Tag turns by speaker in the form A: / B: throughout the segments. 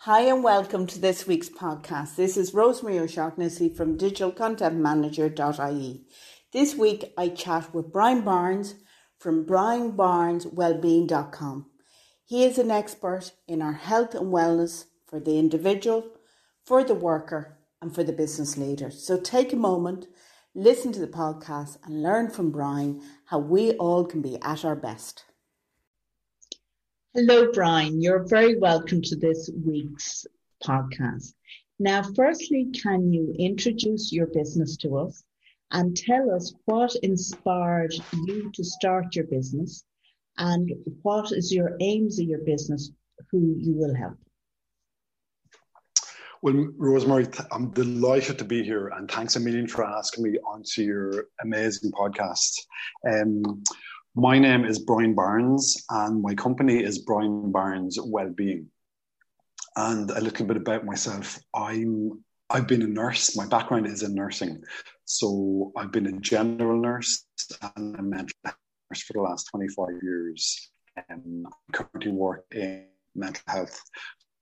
A: Hi and welcome to this week's podcast. This is Rosemary O'Shaughnessy from digitalcontentmanager.ie. This week I chat with Brian Barnes from brianbarneswellbeing.com. He is an expert in our health and wellness for the individual, for the worker, and for the business leader. So take a moment, listen to the podcast, and learn from Brian how we all can be at our best.
B: Hello, Brian. You're very welcome to this week's podcast. Now, firstly, can you introduce your business to us and tell us what inspired you to start your business and what is your aims of your business, who you will help?
C: Well, Rosemary, I'm delighted to be here and thanks a million for asking me onto your amazing podcast. Um, my name is Brian Barnes, and my company is Brian Barnes Wellbeing. And a little bit about myself. I'm I've been a nurse. My background is in nursing, so I've been a general nurse and a mental health nurse for the last 25 years. Um, I currently work in mental health.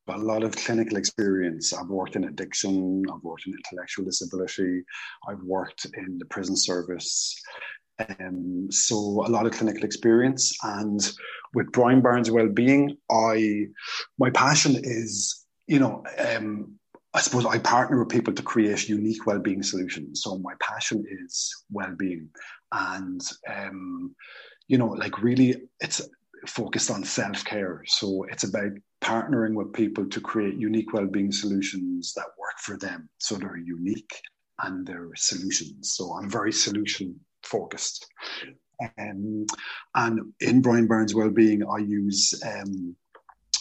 C: Got a lot of clinical experience. I've worked in addiction. I've worked in intellectual disability. I've worked in the prison service. Um, so a lot of clinical experience, and with Brian Barnes Wellbeing, I my passion is you know um, I suppose I partner with people to create unique well-being solutions. So my passion is well-being, and um, you know like really it's focused on self-care. So it's about partnering with people to create unique well-being solutions that work for them. So they're unique and they're solutions. So I'm very solution focused. Um, and in Brian Barnes Wellbeing, I use um,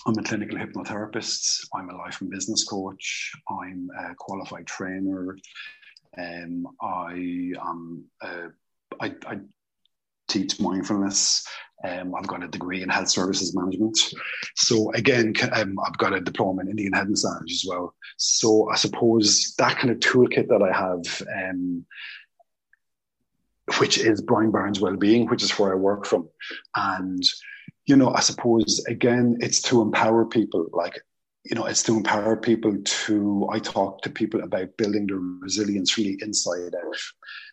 C: I'm a clinical hypnotherapist. I'm a life and business coach. I'm a qualified trainer. Um, I am uh, I, I, teach mindfulness. Um, I've got a degree in health services management. So again, um, I've got a diploma in Indian head massage as well. So I suppose that kind of toolkit that I have um, which is Brian Barnes Wellbeing, which is where I work from. And, you know, I suppose, again, it's to empower people. Like, you know, it's to empower people to, I talk to people about building their resilience really inside out.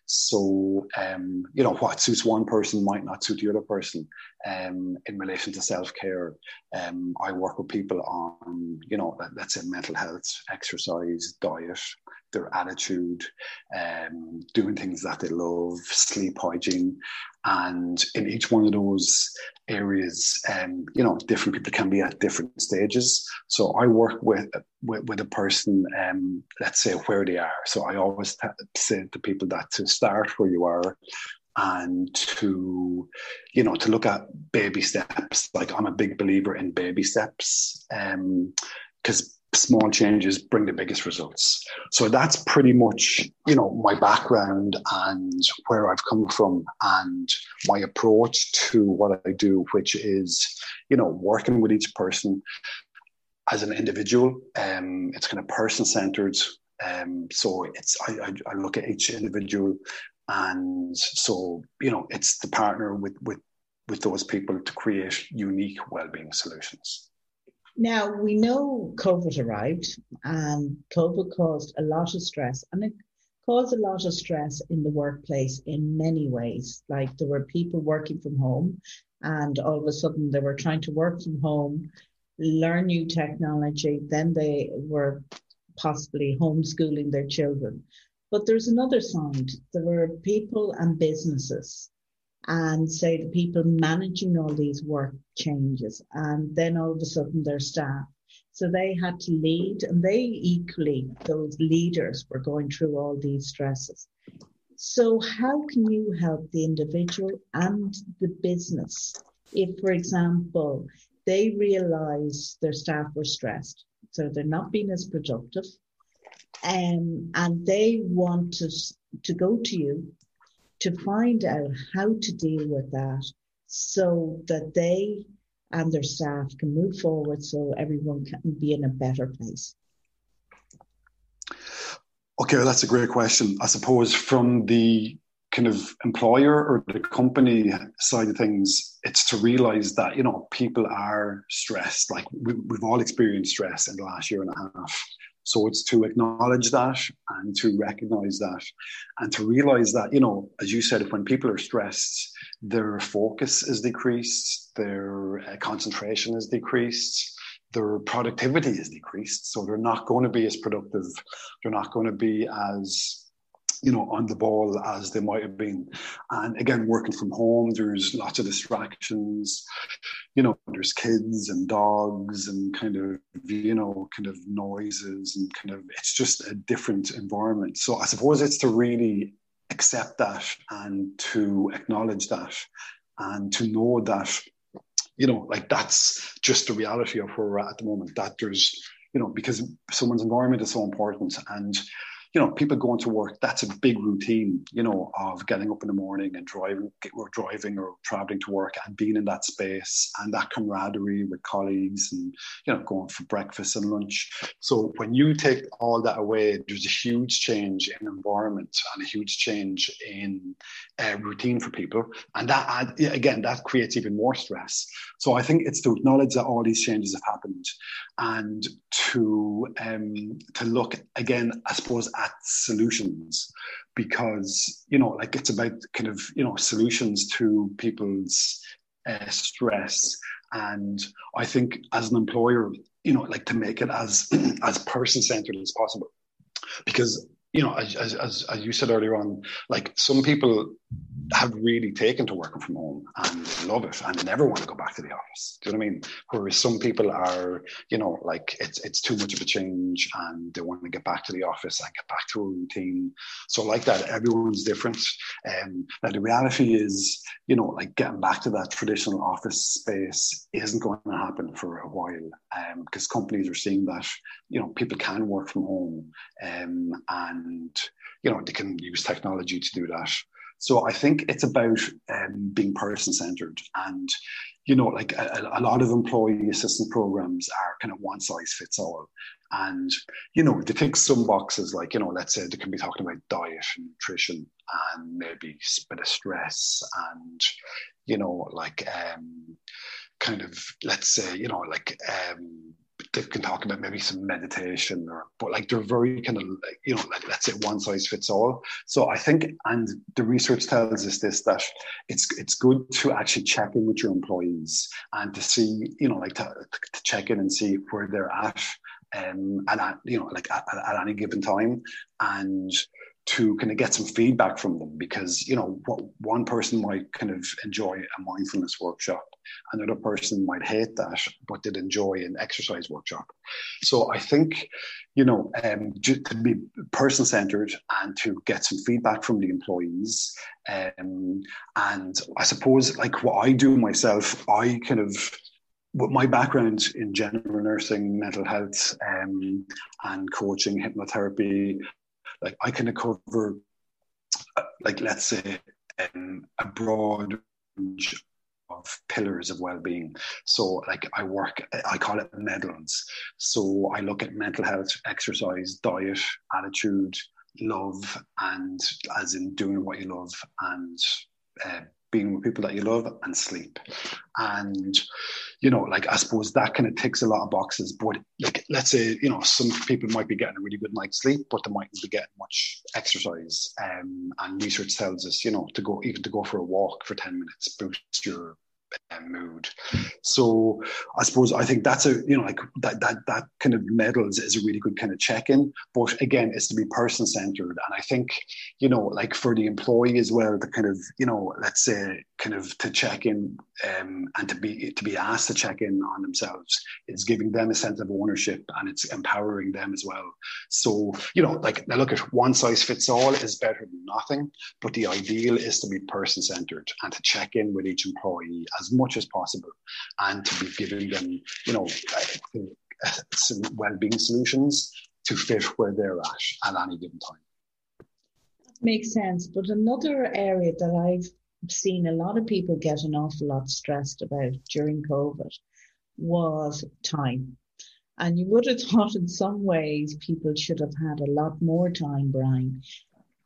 C: So, um, you know, what suits one person might not suit the other person. Um, in relation to self care, um, I work with people on, you know, let's say mental health, exercise, diet, their attitude, um, doing things that they love, sleep hygiene. And in each one of those areas, um, you know, different people can be at different stages. So I work with with, with a person, um, let's say where they are. So I always t- say to people that to start where you are and to you know to look at baby steps like i'm a big believer in baby steps because um, small changes bring the biggest results. So that's pretty much, you know, my background and where I've come from and my approach to what I do, which is, you know, working with each person as an individual. Um, it's kind of person centered. Um, so it's I, I, I look at each individual, and so you know, it's the partner with with with those people to create unique well-being solutions.
B: Now, we know COVID arrived and COVID caused a lot of stress and it caused a lot of stress in the workplace in many ways. Like there were people working from home and all of a sudden they were trying to work from home, learn new technology, then they were possibly homeschooling their children. But there's another side. There were people and businesses and say the people managing all these work changes and then all of a sudden their staff. So they had to lead and they equally those leaders were going through all these stresses. So how can you help the individual and the business? If for example they realize their staff were stressed so they're not being as productive um, and they want to, to go to you to find out how to deal with that so that they and their staff can move forward so everyone can be in a better place?
C: Okay, well, that's a great question. I suppose from the kind of employer or the company side of things, it's to realize that, you know, people are stressed. Like we, we've all experienced stress in the last year and a half. So it's to acknowledge that and to recognize that and to realize that, you know, as you said, when people are stressed, their focus is decreased, their uh, concentration is decreased, their productivity is decreased. So they're not going to be as productive. They're not going to be as you know, on the ball as they might have been. And again, working from home, there's lots of distractions. You know, there's kids and dogs and kind of, you know, kind of noises and kind of, it's just a different environment. So I suppose it's to really accept that and to acknowledge that and to know that, you know, like that's just the reality of where we're at at the moment, that there's, you know, because someone's environment is so important. And you know, people going to work, that's a big routine, you know, of getting up in the morning and driving or driving or traveling to work and being in that space and that camaraderie with colleagues and, you know, going for breakfast and lunch. So when you take all that away, there's a huge change in environment and a huge change in uh, routine for people. And that, again, that creates even more stress. So I think it's to acknowledge that all these changes have happened and to, um, to look again, I suppose, at solutions because you know like it's about kind of you know solutions to people's uh, stress. And i think as an employer you know like to make it as as person centered as possible. Because you know as, as as you said earlier on like some people have really taken to working from home and love it and never want to go back to the office. Do you know what I mean? Whereas some people are, you know, like it's it's too much of a change and they want to get back to the office and get back to a routine. So like that, everyone's different. Um, now the reality is, you know, like getting back to that traditional office space isn't going to happen for a while um, because companies are seeing that, you know, people can work from home um, and you know they can use technology to do that so I think it's about um, being person centered and you know, like a, a, lot of employee assistance programs are kind of one size fits all. And, you know, they tick some boxes, like, you know, let's say they can be talking about diet and nutrition and maybe a bit of stress and, you know, like um, kind of, let's say, you know, like um, they can talk about maybe some meditation or but like they're very kind of like, you know like let's say one size fits all. So i think and the research tells us this that it's it's good to actually check in with your employees and to see you know like to, to check in and see where they're at um and at, you know like at, at any given time and to kind of get some feedback from them because you know what one person might kind of enjoy a mindfulness workshop another person might hate that but did enjoy an exercise workshop. So i think you know um, to be person centered and to get some feedback from the employees um, and i suppose like what i do myself i kind of with my background in general nursing, mental health, um, and coaching, hypnotherapy, like I kind of cover, uh, like let's say, um, a broad of pillars of well-being. So, like I work, I call it medals. So I look at mental health, exercise, diet, attitude, love, and as in doing what you love, and uh, being with people that you love and sleep. And, you know, like I suppose that kind of ticks a lot of boxes. But like, let's say, you know, some people might be getting a really good night's sleep, but they mightn't be getting much exercise. Um, and research tells us, you know, to go even to go for a walk for 10 minutes boosts your mood. So I suppose I think that's a you know like that that that kind of medals is a really good kind of check in. But again, it's to be person centered, and I think you know like for the employee as well, the kind of you know let's say kind of to check in um, and to be to be asked to check in on themselves is giving them a sense of ownership and it's empowering them as well. So you know like now look at one size fits all is better than nothing, but the ideal is to be person centered and to check in with each employee as much as possible and to be giving them, you know, some well-being solutions to fit where they're at at any given time.
B: Makes sense. But another area that I've seen a lot of people get an awful lot stressed about during COVID was time. And you would have thought in some ways people should have had a lot more time, Brian.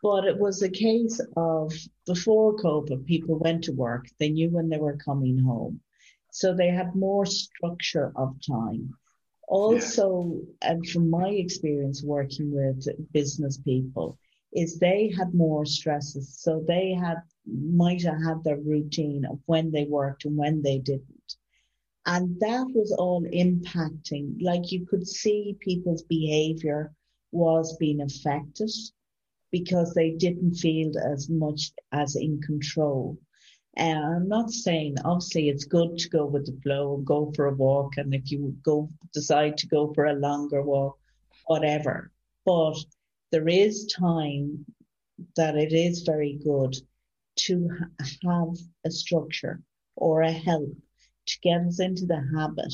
B: But it was a case of before COVID, people went to work, they knew when they were coming home. So they had more structure of time. Also, yeah. and from my experience working with business people, is they had more stresses. So they had might have had their routine of when they worked and when they didn't. And that was all impacting, like you could see people's behavior was being affected because they didn't feel as much as in control. And I'm not saying obviously it's good to go with the flow and go for a walk, and if you go decide to go for a longer walk, whatever. But there is time that it is very good to have a structure or a help to get us into the habit.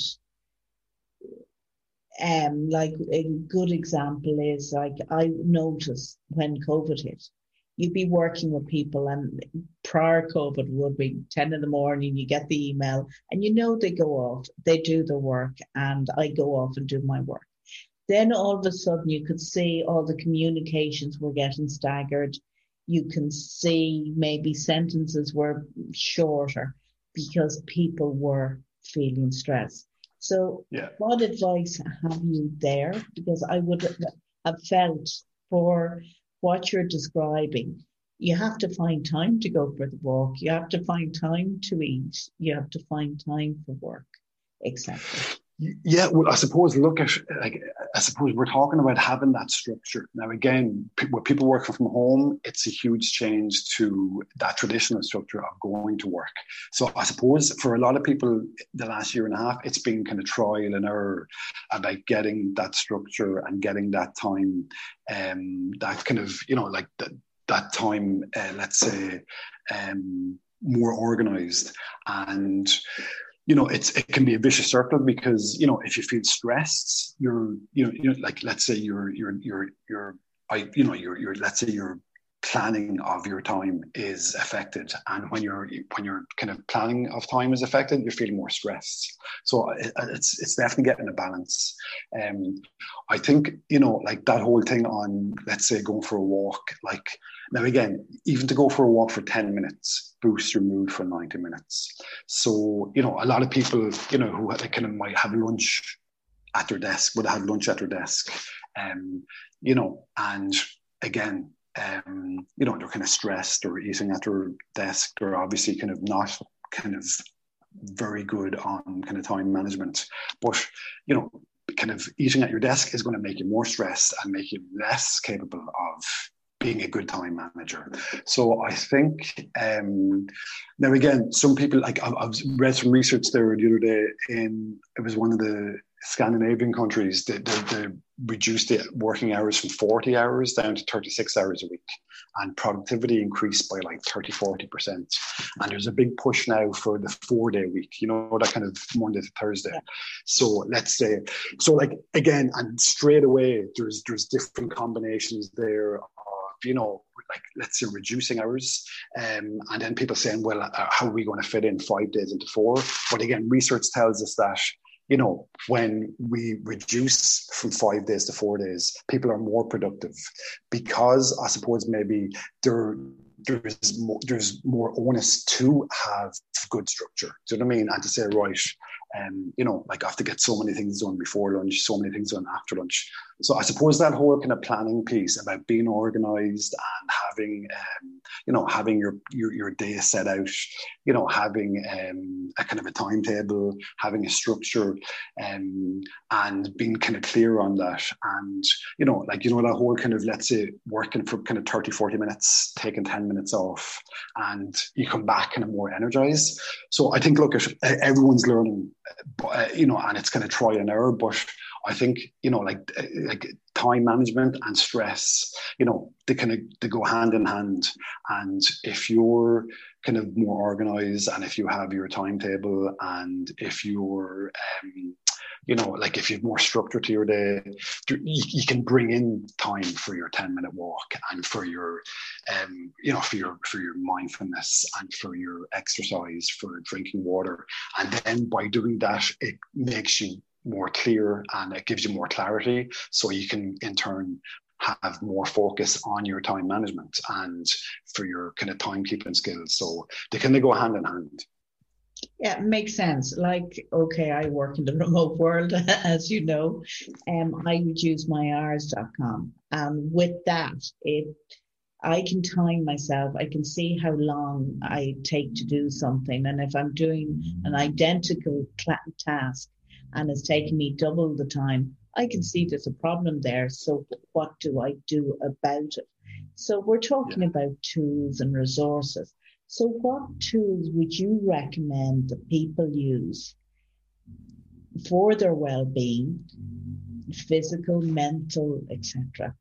B: Um, like a good example is like I noticed when COVID hit, you'd be working with people and prior COVID would be 10 in the morning, you get the email and you know they go off, they do the work and I go off and do my work. Then all of a sudden you could see all the communications were getting staggered. You can see maybe sentences were shorter because people were feeling stressed. So, yeah. what advice have you there? Because I would have felt for what you're describing, you have to find time to go for the walk, you have to find time to eat, you have to find time for work, etc.
C: Yeah, well, I suppose look at like I suppose we're talking about having that structure. Now, again, when people working from home, it's a huge change to that traditional structure of going to work. So I suppose for a lot of people, the last year and a half, it's been kind of trial and error about getting that structure and getting that time, um, that kind of you know like that that time, uh, let's say, um, more organized and you know it's it can be a vicious circle because you know if you feel stressed you're you know, you know like let's say you're you're you're you're I you know you're you're let's say your planning of your time is affected. And when you're when your kind of planning of time is affected you're feeling more stressed. So it, it's it's definitely getting a balance. Um i think you know like that whole thing on let's say going for a walk like now again even to go for a walk for 10 minutes boosts your mood for 90 minutes. So, you know, a lot of people, you know, who kind of might have lunch at their desk, would have lunch at their desk, um, you know, and again, um, you know, they're kind of stressed or eating at their desk. They're obviously kind of not kind of very good on kind of time management. But, you know, kind of eating at your desk is going to make you more stressed and make you less capable of being a good time manager. So I think um, now again, some people like I've, I've, read some research there the other day in it was one of the Scandinavian countries that they, they, reduced the working hours from 40 hours down to 36 hours a week and productivity increased by like 30 40% and there's a big push now for the four day week you know that kind of monday to thursday. So let's say so like again and straight away there's there's different combinations there you know, like let's say reducing hours, um, and then people saying, well, uh, how are we going to fit in five days into four? But again, research tells us that you know when we reduce from five days to four days, people are more productive because I suppose maybe there there's more, there's more onus to have good structure. Do you know what I mean? And to say, right, um, you know, like I have to get so many things done before lunch, so many things done after lunch. So I suppose that whole kind of planning piece about being organized and having, um, you know, having your, your, your day set out, you know, having um, a kind of a timetable, having a structure, um, and being kind of clear on that. And, you know, like, you know, that whole kind of, let's say, working for kind of 30, 40 minutes, taking 10 minutes off, and you come back kind of more energized. So I think, look, everyone's learning uh, you know, and it's kind of try and error. But I think you know, like uh, like time management and stress, you know, they kind of they go hand in hand. And if you're kind of more organized, and if you have your timetable, and if you're um, you know, like if you have more structure to your day, you, can bring in time for your 10 minute walk and for your, um, you know, for your, for your mindfulness and for your exercise, for drinking water. And then by doing that, it makes you more clear and it gives you more clarity. So you can in turn have more focus on your time management and for your kind of timekeeping skills. So they kind of go hand in hand.
B: Yeah, makes sense. Like, okay, I work in the remote world, as you know. Um, I would use myhours.com. And with that, it I can time myself. I can see how long I take to do something. And if I'm doing an identical task and it's taking me double the time, I can see there's a problem there. So what do I do about it? So we're talking yeah. about tools and resources. So what tools would you recommend that people use for their well-being, physical, mental, etc.?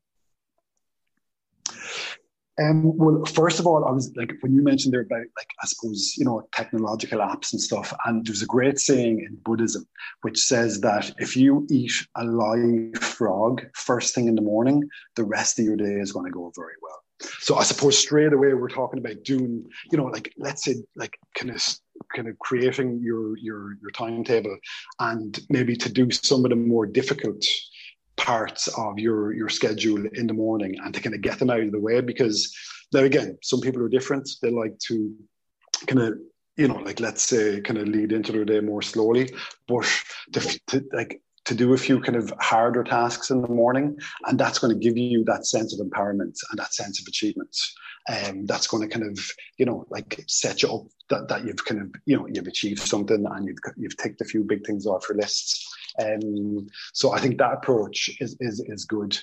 C: Um, well, first of all, I was like, when you mentioned there about, like, I suppose, you know, technological apps and stuff, and there's a great saying in Buddhism which says that if you eat a live frog first thing in the morning, the rest of your day is going to go very well. So I suppose straight away we're talking about doing, you know, like, let's say, like, kind of kind of creating your your your timetable and maybe to do some of the more difficult parts of your your schedule in the morning and to kind of get them out of the way because now again some people are different. They like to kind of you know like let's say kind of lead into their day more slowly. But to, to like to do a few kind of harder tasks in the morning and that's going to give you that sense of empowerment and that sense of achievement. Um, that's going to kind of you know like set you up that, that you've kind of you know you've achieved something and you've you've ticked a few big things off your lists um, so I think that approach is, is, is good.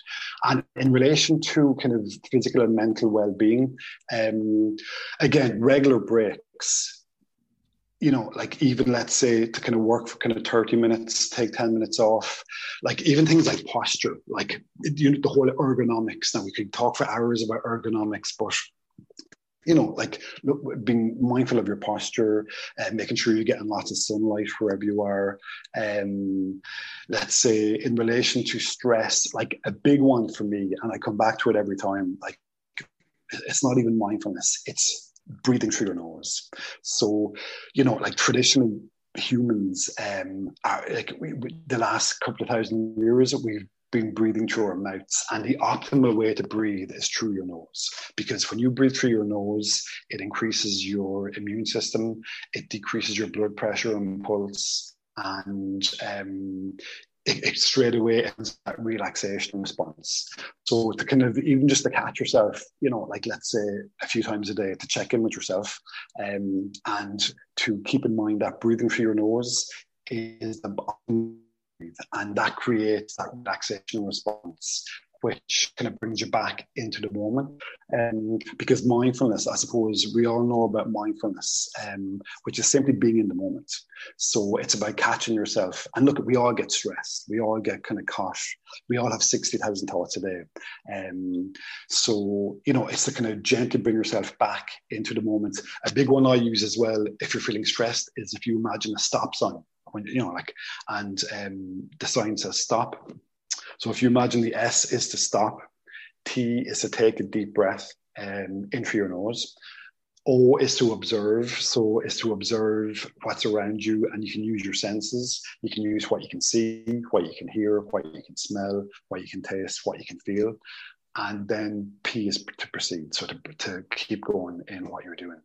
C: And in relation to kind of physical and mental well-being, um, again, regular breaks you know, like even let's say to kind of work for kind of 30 minutes, take 10 minutes off, like even things like posture, like you know, the whole ergonomics. Now we could talk for hours about ergonomics, but you know, like look, being mindful of your posture, and making sure you're getting lots of sunlight wherever you are. Um, let's say in relation to stress, like a big one for me, and I come back to it every time. Like it's not even mindfulness; it's breathing through your nose. So, you know, like traditionally humans um, are like we, we, the last couple of thousand years that we've been breathing through our mouths. And the optimal way to breathe is through your nose. Because when you breathe through your nose, it increases your immune system, it decreases your blood pressure and pulse, and um, it, it, straight away ends that relaxation response. So to kind of even just to catch yourself, you know, like let's say a few times a day to check in with yourself, um, and to keep in mind that breathing through your nose is the and that creates that relaxation response which kind of brings you back into the moment. Um, because mindfulness, I suppose we all know about mindfulness, um, which is simply being in the moment. So it's about catching yourself. And look, we all get stressed. We all get kind of caught. We all have 60,000 thoughts a day. Um, so, you know, it's to kind of gently bring yourself back into the moment. A big one I use as well, if you're feeling stressed, is if you imagine a stop sign when you know like and um, the sign says stop. So if you imagine the s is to stop t is to take a deep breath um, in through your nose. O is to observe. So is to observe what's around you and you can use your senses. You can use what you can see what you can hear what you can smell what you can taste what you can feel and then P is to proceed, so to, to keep going in what you're doing.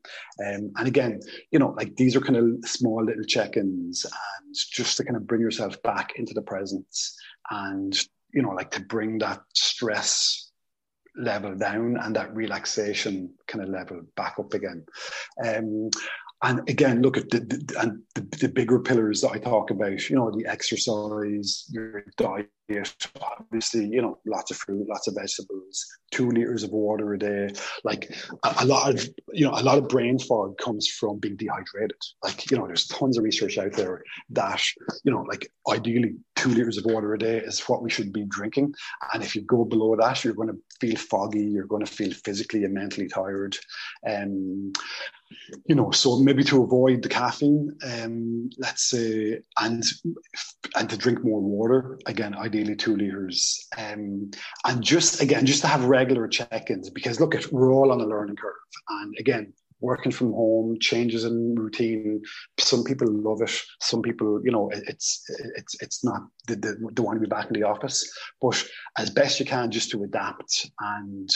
C: Um, and again, you know, like these are kind of small little check-ins, and just to kind of bring yourself back into the presence, and you know, like to bring that stress level down and that relaxation kind of level back up again. Um, and again, look at the, the and the, the, bigger pillars that I talk about. You know, the exercise, your diet, obviously. You know, lots of fruit, lots of vegetables, two liters of water a day. Like a, a, lot of you know, a lot of brain fog comes from being dehydrated. Like you know, there's tons of research out there that you know, like ideally two liters of water a day is what we should be drinking. And if you go below that, you're going to feel foggy. You're going to feel physically and mentally tired. Um, you know, so maybe to avoid the caffeine, um, let's say, and and to drink more water. Again, ideally two liters, um, and just again, just to have regular check-ins because look, at we're all on a learning curve, and again, working from home, changes in routine. Some people love it. Some people, you know, it's it's it's not they, they, they want to be back in the office. But as best you can, just to adapt and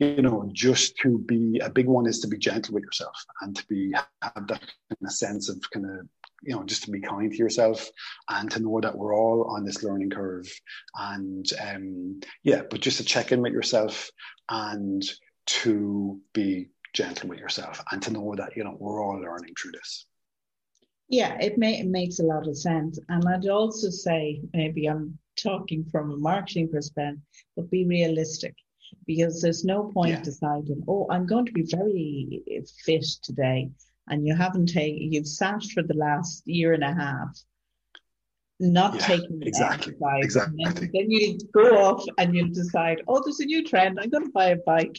C: you know, just to be a big one is to be gentle with yourself and to be have that kind of sense of kind of you know, just to be kind to yourself and to know that we're all on this learning curve. And um, yeah, but just to check in with yourself and to be gentle with yourself and to know that, you know, we're all learning through this.
B: Yeah, it, may, it makes a lot of sense. And I'd also say, maybe I'm talking from a marketing perspective, but be realistic because there's no point yeah. deciding, oh, I'm going to be very fit today and you haven't taken, you've sat for the last year and a half, not yeah, taking
C: exactly, exercise. Exactly.
B: Then, then, you go off and you decide, oh, there's a new trend. I'm going to buy a bike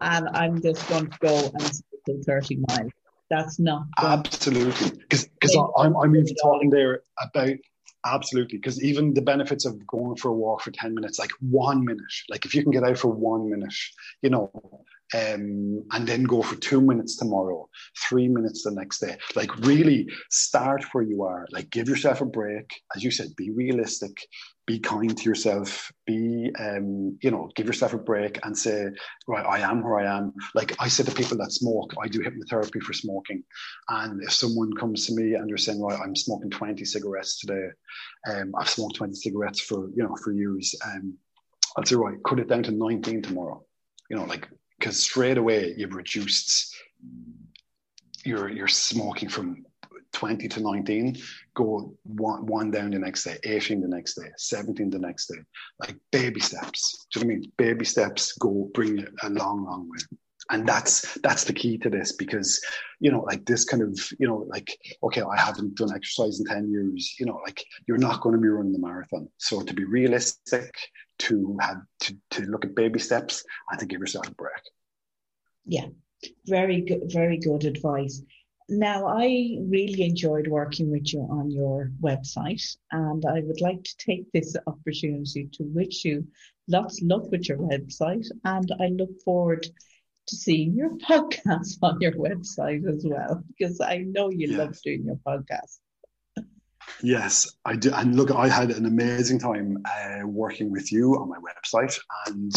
B: and I'm just going to go and cycle 30 miles. That's not
C: absolutely because because I'm I'm even talking there about absolutely because even the benefits of going for a walk for 10 minutes like one minute like if you can get out for one minute you know um, and then go for two minutes tomorrow, three minutes the next day. Like, really start where you are. Like, give yourself a break. As you said, be realistic, be kind to yourself, be, um, you know, give yourself a break and say, right, I am where I am. Like, I say to people that smoke, I do hypnotherapy for smoking. And if someone comes to me and they're saying, right, I'm smoking 20 cigarettes today, um, I've smoked 20 cigarettes for, you know, for years. Um, i'll say, right, cut it down to 19 tomorrow. You know, like because straight away you've reduced your your smoking from 20 to 19 go one, one down the next day 18 the next day 17 the next day. Like baby steps. Do you know what i mean? Baby steps go bring it a long long way. And that's that's the key to this because you know like this kind of you know like okay i haven't done exercise in 10 years. You know like you're not going to be running the marathon. So to be realistic to have to, to look at baby steps and to give yourself a break.
B: Yeah. Very good very good advice now i really enjoyed working with you on your website and i would like to take this opportunity to wish you lots of luck with your website and i look forward to seeing your podcast on your website as well because i know you love doing your podcast
C: Yes, I do. And look, I had an amazing time uh, working with you on my website, and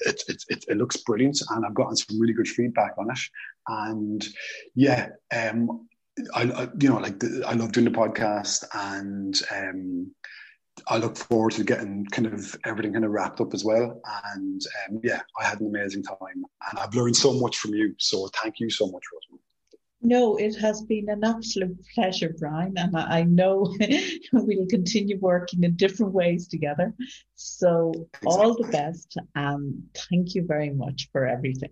C: it, it, it, it, looks brilliant. And I've gotten some really good feedback on it. And yeah, um, I, I you know like the, I love doing the podcast, and um, I look forward to getting kind of everything kind of wrapped up as well. And um, yeah, I had an amazing time, and I've learned so much from you. So thank you so much, Rosemary.
B: No, it has been an absolute pleasure, Brian, and I know we'll continue working in different ways together. So, exactly. all the best, and thank you very much for everything.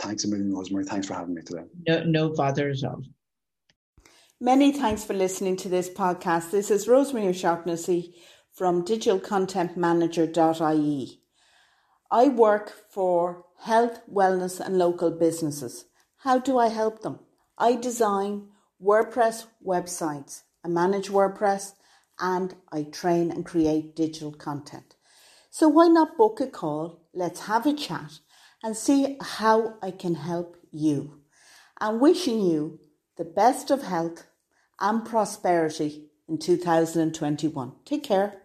C: Thanks a million, Rosemary. Thanks for having me today.
B: No, no bother at all.
A: Many thanks for listening to this podcast. This is Rosemary O'Shaughnessy from digitalcontentmanager.ie. I work for health, wellness, and local businesses. How do I help them? I design WordPress websites. I manage WordPress and I train and create digital content. So why not book a call? Let's have a chat and see how I can help you. I'm wishing you the best of health and prosperity in 2021. Take care.